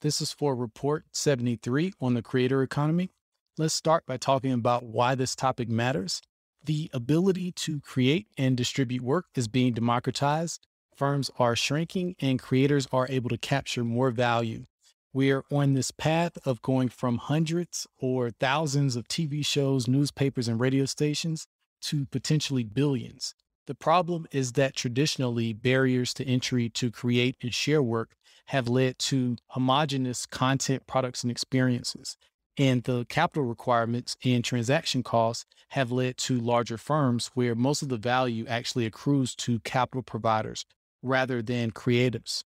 This is for Report 73 on the creator economy. Let's start by talking about why this topic matters. The ability to create and distribute work is being democratized. Firms are shrinking and creators are able to capture more value. We're on this path of going from hundreds or thousands of TV shows, newspapers, and radio stations to potentially billions. The problem is that traditionally, barriers to entry to create and share work have led to homogenous content, products, and experiences. And the capital requirements and transaction costs have led to larger firms where most of the value actually accrues to capital providers rather than creatives.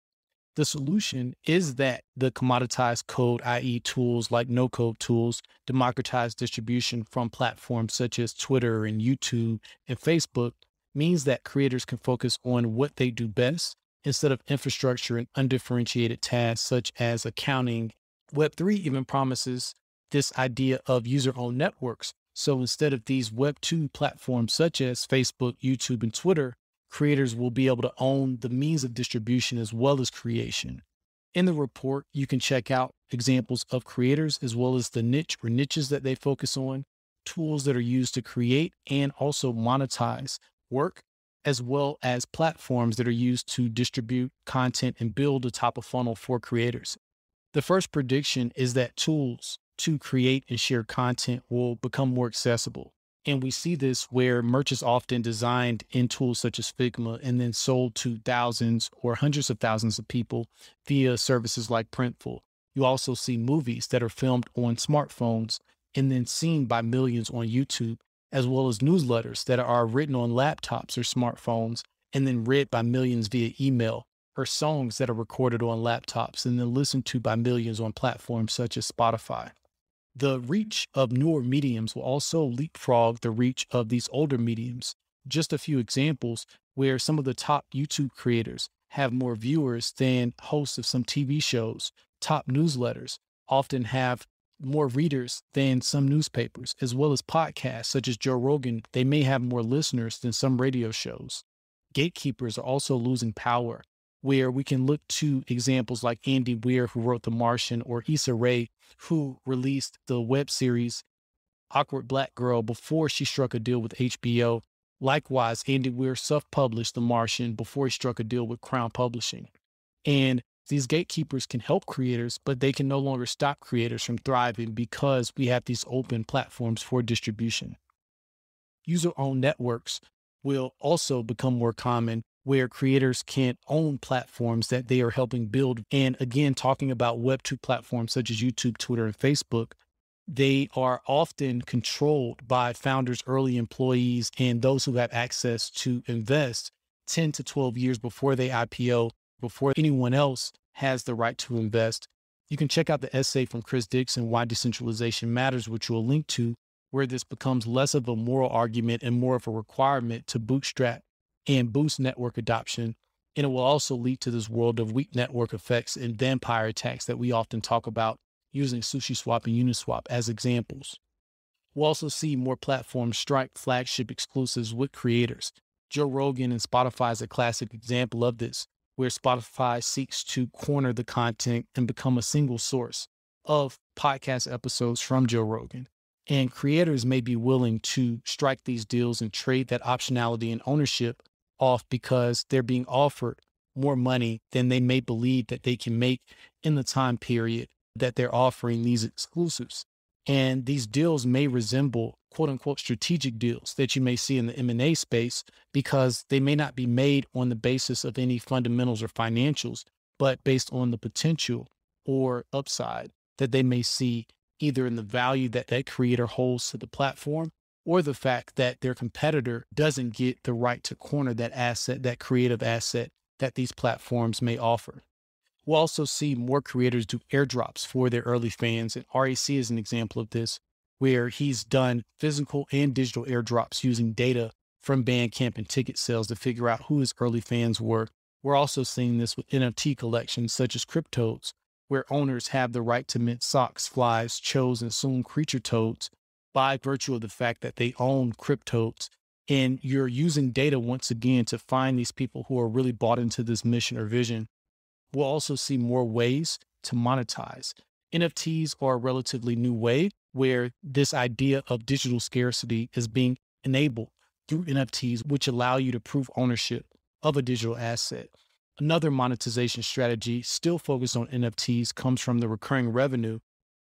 The solution is that the commoditized code, i.e., tools like no code tools, democratize distribution from platforms such as Twitter and YouTube and Facebook means that creators can focus on what they do best instead of infrastructure and undifferentiated tasks such as accounting. Web3 even promises this idea of user owned networks. So instead of these Web2 platforms such as Facebook, YouTube, and Twitter, creators will be able to own the means of distribution as well as creation. In the report, you can check out examples of creators as well as the niche or niches that they focus on, tools that are used to create and also monetize work, as well as platforms that are used to distribute content and build a top of funnel for creators. The first prediction is that tools to create and share content will become more accessible. And we see this where merch is often designed in tools such as Figma and then sold to thousands or hundreds of thousands of people via services like Printful. You also see movies that are filmed on smartphones and then seen by millions on YouTube, as well as newsletters that are written on laptops or smartphones and then read by millions via email, or songs that are recorded on laptops and then listened to by millions on platforms such as Spotify. The reach of newer mediums will also leapfrog the reach of these older mediums. Just a few examples where some of the top YouTube creators have more viewers than hosts of some TV shows. Top newsletters often have more readers than some newspapers, as well as podcasts such as Joe Rogan. They may have more listeners than some radio shows. Gatekeepers are also losing power where we can look to examples like Andy Weir, who wrote The Martian, or Issa Rae, who released the web series Awkward Black Girl before she struck a deal with HBO. Likewise, Andy Weir self published The Martian before he struck a deal with Crown Publishing. And these gatekeepers can help creators, but they can no longer stop creators from thriving because we have these open platforms for distribution. User owned networks will also become more common where creators can't own platforms that they are helping build. And again, talking about Web2 platforms such as YouTube, Twitter, and Facebook, they are often controlled by founders, early employees, and those who have access to invest 10 to 12 years before they IPO, before anyone else has the right to invest. You can check out the essay from Chris Dixon, Why Decentralization Matters, which we'll link to, where this becomes less of a moral argument and more of a requirement to bootstrap and boost network adoption. And it will also lead to this world of weak network effects and vampire attacks that we often talk about using SushiSwap and Uniswap as examples. We'll also see more platforms strike flagship exclusives with creators. Joe Rogan and Spotify is a classic example of this, where Spotify seeks to corner the content and become a single source of podcast episodes from Joe Rogan. And creators may be willing to strike these deals and trade that optionality and ownership off because they're being offered more money than they may believe that they can make in the time period that they're offering these exclusives. And these deals may resemble quote unquote strategic deals that you may see in the M&A space because they may not be made on the basis of any fundamentals or financials, but based on the potential or upside that they may see either in the value that that creator holds to the platform or the fact that their competitor doesn't get the right to corner that asset, that creative asset that these platforms may offer. We'll also see more creators do airdrops for their early fans, and RAC is an example of this, where he's done physical and digital airdrops using data from Bandcamp and ticket sales to figure out who his early fans were. We're also seeing this with NFT collections such as CrypToadz, where owners have the right to mint socks, flies, chos, and soon creature toads by virtue of the fact that they own cryptos and you're using data once again to find these people who are really bought into this mission or vision. We'll also see more ways to monetize. NFTs are a relatively new way where this idea of digital scarcity is being enabled through NFTs, which allow you to prove ownership of a digital asset. Another monetization strategy, still focused on NFTs, comes from the recurring revenue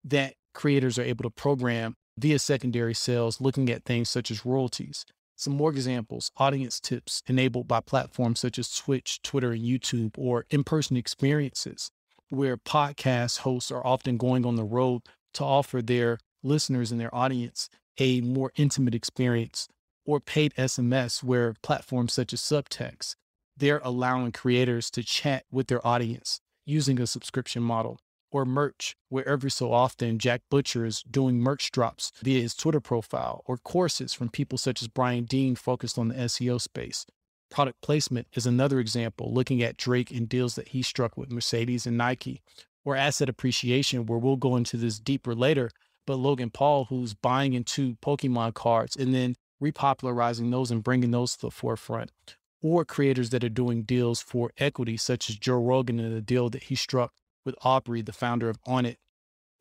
that creators are able to program via secondary sales, looking at things such as royalties. Some more examples audience tips enabled by platforms such as Twitch, Twitter, and YouTube, or in person experiences where podcast hosts are often going on the road to offer their listeners and their audience a more intimate experience, or paid SMS, where platforms such as Subtext, they're allowing creators to chat with their audience using a subscription model or merch, where every so often Jack Butcher is doing merch drops via his Twitter profile, or courses from people such as Brian Dean focused on the SEO space. Product placement is another example, looking at Drake and deals that he struck with Mercedes and Nike, or asset appreciation, where we'll go into this deeper later. But Logan Paul, who's buying into Pokemon cards and then repopularizing those and bringing those to the forefront, or creators that are doing deals for equity, such as Joe Rogan and the deal that he struck with Aubrey, the founder of Onnit.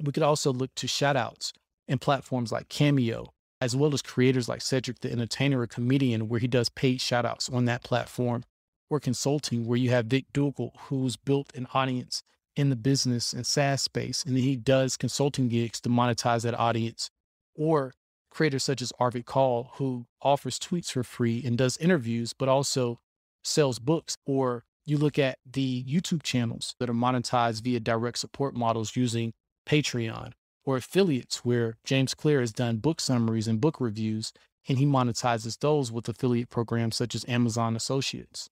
We could also look to shoutouts and platforms like Cameo, as well as creators like Cedric the Entertainer, a comedian, where he does paid shoutouts on that platform, or consulting, where you have Vic Dougal, who's built an audience in the business and SaaS space, and he does consulting gigs to monetize that audience, or creators such as Arvid Kahl, who offers tweets for free and does interviews, but also sells books, or you look at the YouTube channels that are monetized via direct support models using Patreon or affiliates where James Clear has done book summaries and book reviews, and he monetizes those with affiliate programs such as Amazon Associates.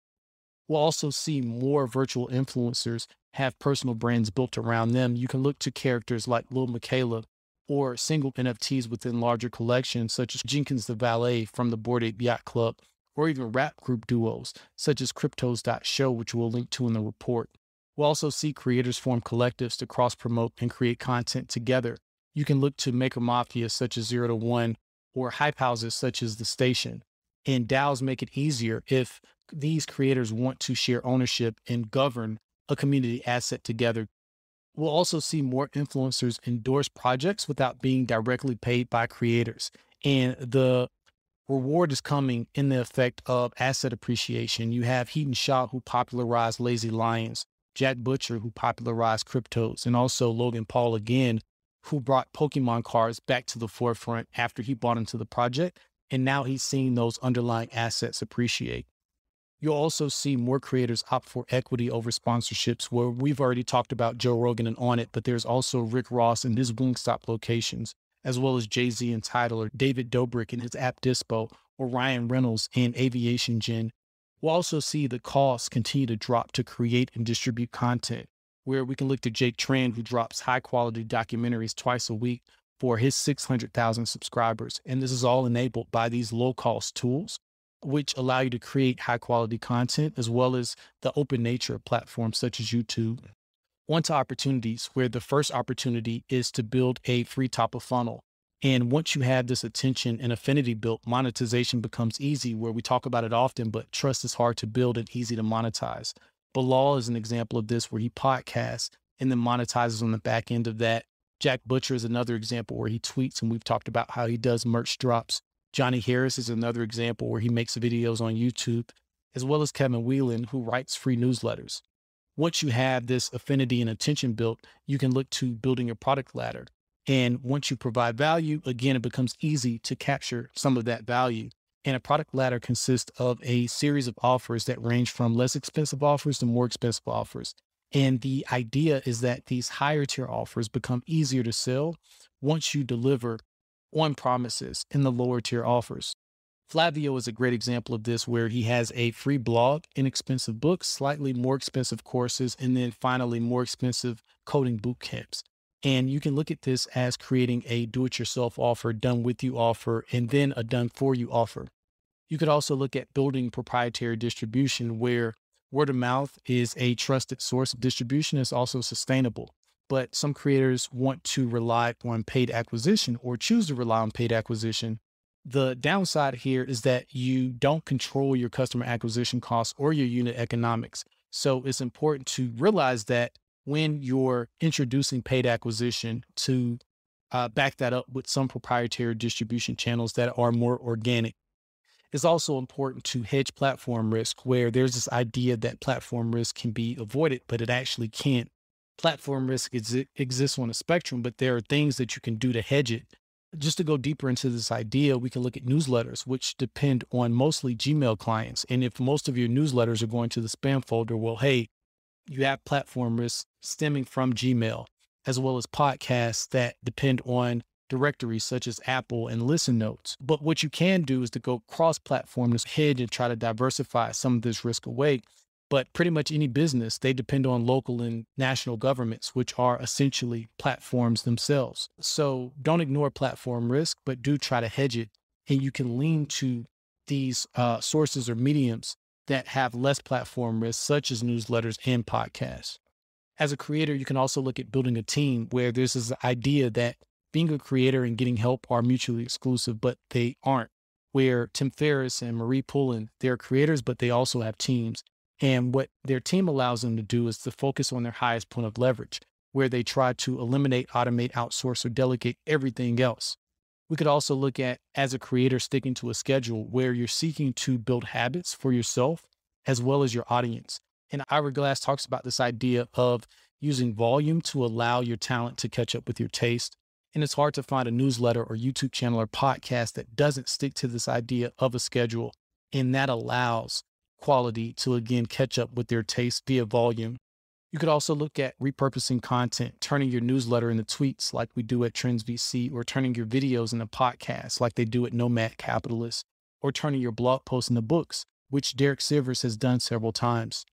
We'll also see more virtual influencers have personal brands built around them. You can look to characters like Lil Miquela or single NFTs within larger collections, such as Jenkins the Valet from the Ape Yacht Club or even rap group duos such as Cryptos.show, which we'll link to in the report. We'll also see creators form collectives to cross promote and create content together. You can look to maker mafia such as Zero to One or hype houses such as The Station. And DAOs make it easier if these creators want to share ownership and govern a community asset together. We'll also see more influencers endorse projects without being directly paid by creators. And the reward is coming in the effect of asset appreciation. You have Hiten Shah, who popularized Lazy Lions, Jack Butcher, who popularized cryptos, and also Logan Paul again, who brought Pokemon cards back to the forefront after he bought into the project. And now he's seeing those underlying assets appreciate. You'll also see more creators opt for equity over sponsorships, where we've already talked about Joe Rogan and Onnit, but there's also Rick Ross and his Wingstop locations as well as Jay Z and or David Dobrik in his app Dispo, or Ryan Reynolds in Aviation Gin. We'll also see the costs continue to drop to create and distribute content, where we can look to Jake Tran, who drops high quality documentaries twice a week for his 600,000 subscribers. And this is all enabled by these low cost tools, which allow you to create high quality content, as well as the open nature of platforms such as YouTube onto opportunities where the first opportunity is to build a free top of funnel. And once you have this attention and affinity built, monetization becomes easy, where we talk about it often, but trust is hard to build and easy to monetize. Bilal is an example of this, where he podcasts and then monetizes on the back end of that. Jack Butcher is another example where he tweets, and we've talked about how he does merch drops. Johnny Harris is another example where he makes videos on YouTube, as well as Kevin Whelan, who writes free newsletters once you have this affinity and attention built, you can look to building your product ladder. And once you provide value, again, it becomes easy to capture some of that value. And a product ladder consists of a series of offers that range from less expensive offers to more expensive offers. And the idea is that these higher tier offers become easier to sell once you deliver on promises in the lower tier offers. Flavio is a great example of this, where he has a free blog, inexpensive books, slightly more expensive courses, and then finally more expensive coding boot camps. And you can look at this as creating a do it yourself offer, done with you offer, and then a done for you offer. You could also look at building proprietary distribution where word of mouth is a trusted source of distribution. It's also sustainable. But some creators want to rely on paid acquisition or choose to rely on paid acquisition the downside here is that you don't control your customer acquisition costs or your unit economics. So it's important to realize that when you're introducing paid acquisition to uh, back that up with some proprietary distribution channels that are more organic. It's also important to hedge platform risk, where there's this idea that platform risk can be avoided, but it actually can't. Platform risk is, exists on a spectrum, but there are things that you can do to hedge it. Just to go deeper into this idea, we can look at newsletters, which depend on mostly Gmail clients. And if most of your newsletters are going to the spam folder, well, hey, you have platform risk stemming from Gmail as well as podcasts that depend on directories such as Apple and Listen Notes. But what you can do is to go cross platform to hedge and try to diversify some of this risk away. But pretty much any business, they depend on local and national governments, which are essentially platforms themselves. So don't ignore platform risk, but do try to hedge it. And you can lean to these uh, sources or mediums that have less platform risk, such as newsletters and podcasts as a creator, you can also look at building a team where there's this idea that being a creator and getting help are mutually exclusive, but they aren't. Where Tim Ferriss and Marie Poulin, they're creators, but they also have teams. And what their team allows them to do is to focus on their highest point of leverage, where they try to eliminate, automate, outsource, or delegate everything else. We could also look at, as a creator, sticking to a schedule where you're seeking to build habits for yourself as well as your audience. And Ira Glass talks about this idea of using volume to allow your talent to catch up with your taste. And it's hard to find a newsletter or YouTube channel or podcast that doesn't stick to this idea of a schedule. And that allows quality to again catch up with their taste via volume. You could also look at repurposing content, turning your newsletter into tweets like we do at Trends VC, or turning your videos into podcasts like they do at Nomad Capitalist, or turning your blog posts into books, which Derek Sivers has done several times.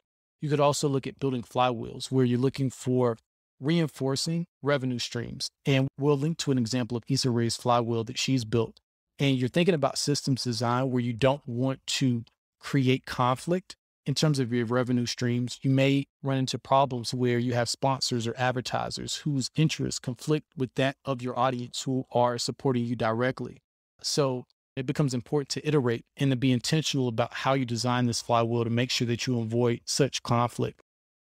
You could also look at building flywheels where you're looking for reinforcing revenue streams. And we'll link to an example of Issa Rae's flywheel that she's built. And you're thinking about systems design where you don't want to create conflict in terms of your revenue streams. You may run into problems where you have sponsors or advertisers whose interests conflict with that of your audience who are supporting you directly. So it becomes important to iterate and to be intentional about how you design this flywheel to make sure that you avoid such conflict.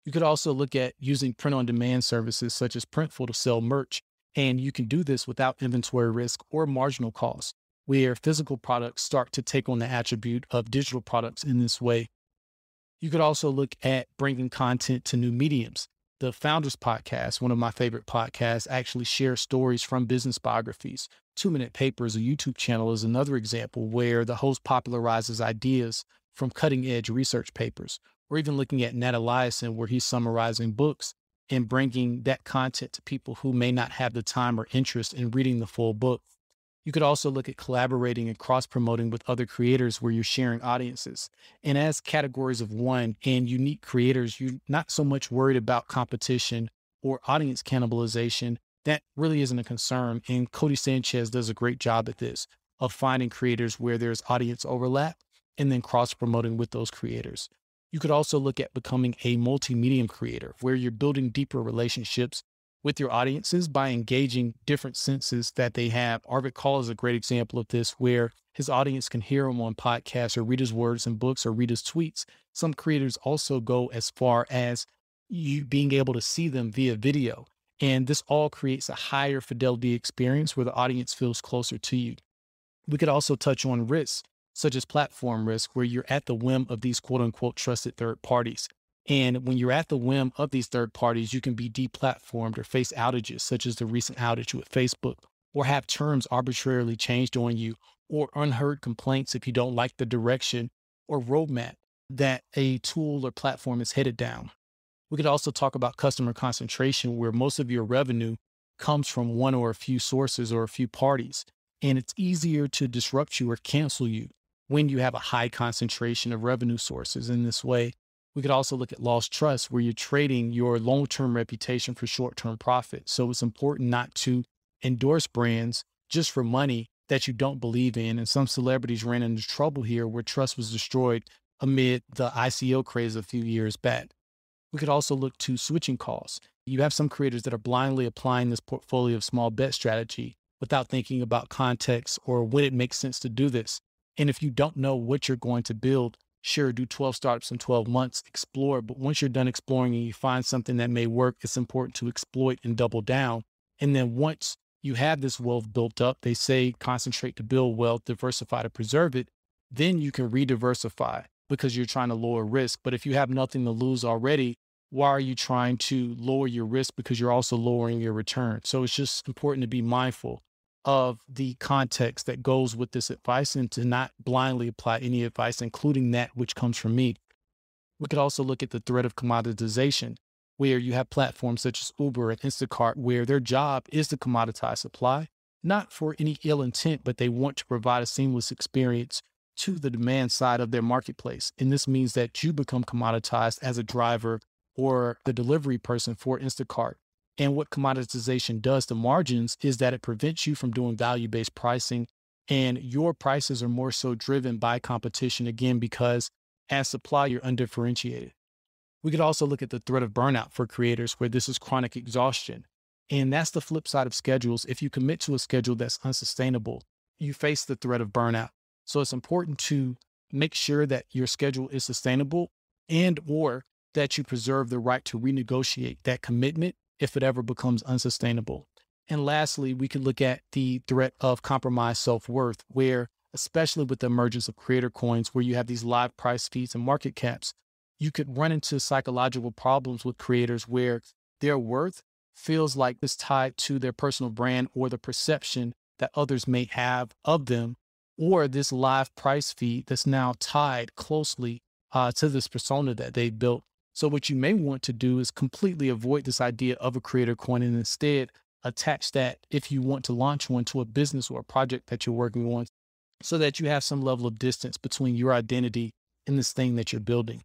You could also look at using print on demand services such as Printful to sell merch. And you can do this without inventory risk or marginal costs, where physical products start to take on the attribute of digital products in this way. You could also look at bringing content to new mediums. The Founders Podcast, one of my favorite podcasts, actually shares stories from business biographies. Two Minute Papers, a YouTube channel, is another example where the host popularizes ideas from cutting edge research papers. Or even looking at Nat Eliason, where he's summarizing books and bringing that content to people who may not have the time or interest in reading the full book. You could also look at collaborating and cross promoting with other creators where you're sharing audiences. And as categories of one and unique creators, you're not so much worried about competition or audience cannibalization. That really isn't a concern. And Codie Sanchez does a great job at this of finding creators where there's audience overlap and then cross promoting with those creators. You could also look at becoming a multi-medium creator where you're building deeper relationships with your audiences by engaging different senses that they have. Arvid Kahl is a great example of this, where his audience can hear him on podcasts or read his words in books or read his tweets. Some creators also go as far as you being able to see them via video. And this all creates a higher fidelity experience where the audience feels closer to you. We could also touch on risks, such as platform risk, where you're at the whim of these quote unquote trusted third parties. And when you're at the whim of these third parties, you can be deplatformed or face outages, such as the recent outage with Facebook, or have terms arbitrarily changed on you, or unheard complaints if you don't like the direction or roadmap that a tool or platform is headed down. We could also talk about customer concentration, where most of your revenue comes from one or a few sources or a few parties. And it's easier to disrupt you or cancel you when you have a high concentration of revenue sources in this way we could also look at lost trust, where you're trading your long term reputation for short term profit. So it's important not to endorse brands just for money that you don't believe in. And some celebrities ran into trouble here where trust was destroyed amid the ICO craze a few years back. We could also look to switching costs. You have some creators that are blindly applying this portfolio of small bet strategy without thinking about context or when it makes sense to do this. And if you don't know what you're going to build, sure, do 12 startups in 12 months, explore. But once you're done exploring and you find something that may work, it's important to exploit and double down. And then once you have this wealth built up, they say concentrate to build wealth, diversify to preserve it. Then you can re-diversify because you're trying to lower risk. But if you have nothing to lose already, why are you trying to lower your risk because you're also lowering your return? So it's just important to be mindful of the context that goes with this advice and to not blindly apply any advice, including that which comes from me. We could also look at the threat of commoditization, where you have platforms such as Uber and Instacart, where their job is to commoditize supply, not for any ill intent, but they want to provide a seamless experience to the demand side of their marketplace. And this means that you become commoditized as a driver or the delivery person for Instacart. And what commoditization does to margins is that it prevents you from doing value based pricing. And your prices are more so driven by competition, again, because as supply, you're undifferentiated. We could also look at the threat of burnout for creators, where this is chronic exhaustion. And that's the flip side of schedules. If you commit to a schedule that's unsustainable, you face the threat of burnout. So it's important to make sure that your schedule is sustainable and or that you preserve the right to renegotiate that commitment if it ever becomes unsustainable. And lastly, we can look at the threat of compromised self worth, where, especially with the emergence of creator coins, where you have these live price feeds and market caps, you could run into psychological problems with creators where their worth feels like it's tied to their personal brand or the perception that others may have of them, or this live price feed that's now tied closely uh, to this persona that they built so what you may want to do is completely avoid this idea of a creator coin and instead attach that if you want to launch one to a business or a project that you're working on so that you have some level of distance between your identity and this thing that you're building.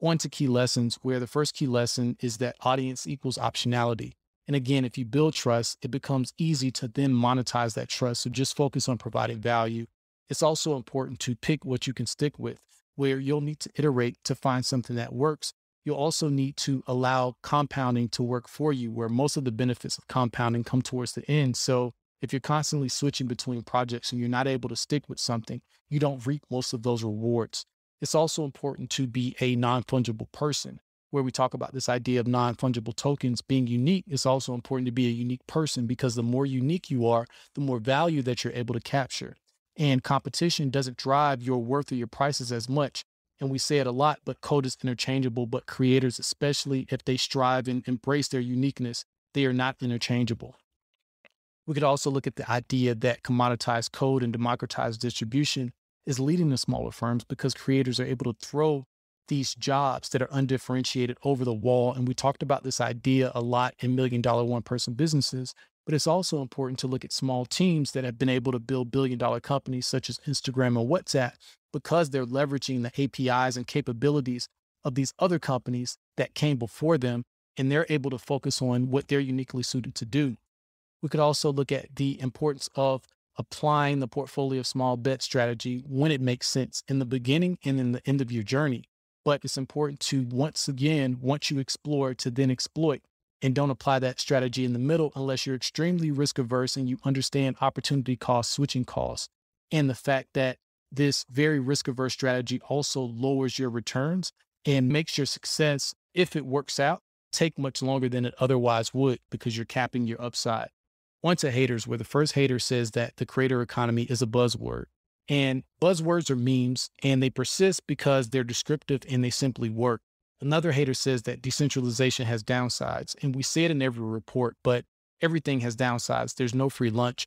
On to key lessons, where the first key lesson is that audience equals optionality. And again, if you build trust, it becomes easy to then monetize that trust. So just focus on providing value. It's also important to pick what you can stick with, where you'll need to iterate to find something that works you'll also need to allow compounding to work for you, where most of the benefits of compounding come towards the end. So if you're constantly switching between projects and you're not able to stick with something, you don't reap most of those rewards. It's also important to be a non fungible person. Where we talk about this idea of non fungible tokens being unique, it's also important to be a unique person because the more unique you are, the more value that you're able to capture. And competition doesn't drive your worth or your prices as much and we say it a lot, but code is interchangeable. But creators, especially if they strive and embrace their uniqueness, they are not interchangeable. We could also look at the idea that commoditized code and democratized distribution is leading to smaller firms because creators are able to throw these jobs that are undifferentiated over the wall. And we talked about this idea a lot in million dollar one person businesses, but it's also important to look at small teams that have been able to build billion dollar companies such as Instagram and WhatsApp because they're leveraging the APIs and capabilities of these other companies that came before them, and they're able to focus on what they're uniquely suited to do. We could also look at the importance of applying the portfolio small bet strategy when it makes sense in the beginning and in the end of your journey. But it's important to once again, once you explore, to then exploit and don't apply that strategy in the middle unless you're extremely risk averse and you understand opportunity cost, switching costs, and the fact that this very risk averse strategy also lowers your returns and makes your success, if it works out, take much longer than it otherwise would because you're capping your upside. One to haters, where the first hater says that the creator economy is a buzzword. And buzzwords are memes and they persist because they're descriptive and they simply work. Another hater says that decentralization has downsides. And we say it in every report, but everything has downsides. There's no free lunch.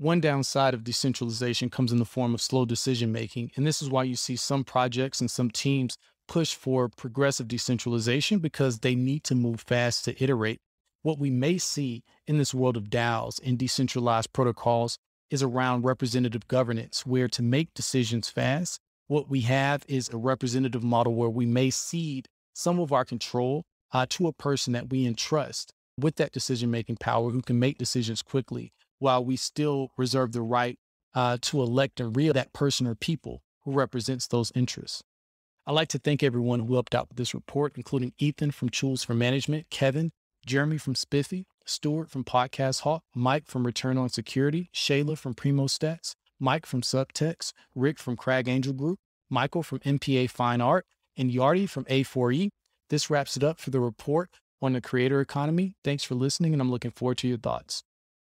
One downside of decentralization comes in the form of slow decision making. And this is why you see some projects and some teams push for progressive decentralization because they need to move fast to iterate. What we may see in this world of DAOs and decentralized protocols is around representative governance, where to make decisions fast, what we have is a representative model where we may cede some of our control uh, to a person that we entrust with that decision making power who can make decisions quickly while we still reserve the right uh, to elect and re that person or people who represents those interests. I'd like to thank everyone who helped out with this report, including Ethan from Tools for Management, Kevin, Jeremy from Spiffy, Stuart from Podcast Hawk, Mike from Return on Security, Shayla from Primo Stats, Mike from Subtext, Rick from Crag Angel Group, Michael from MPA Fine Art, and Yardi from A4E. This wraps it up for the report on the creator economy. Thanks for listening, and I'm looking forward to your thoughts.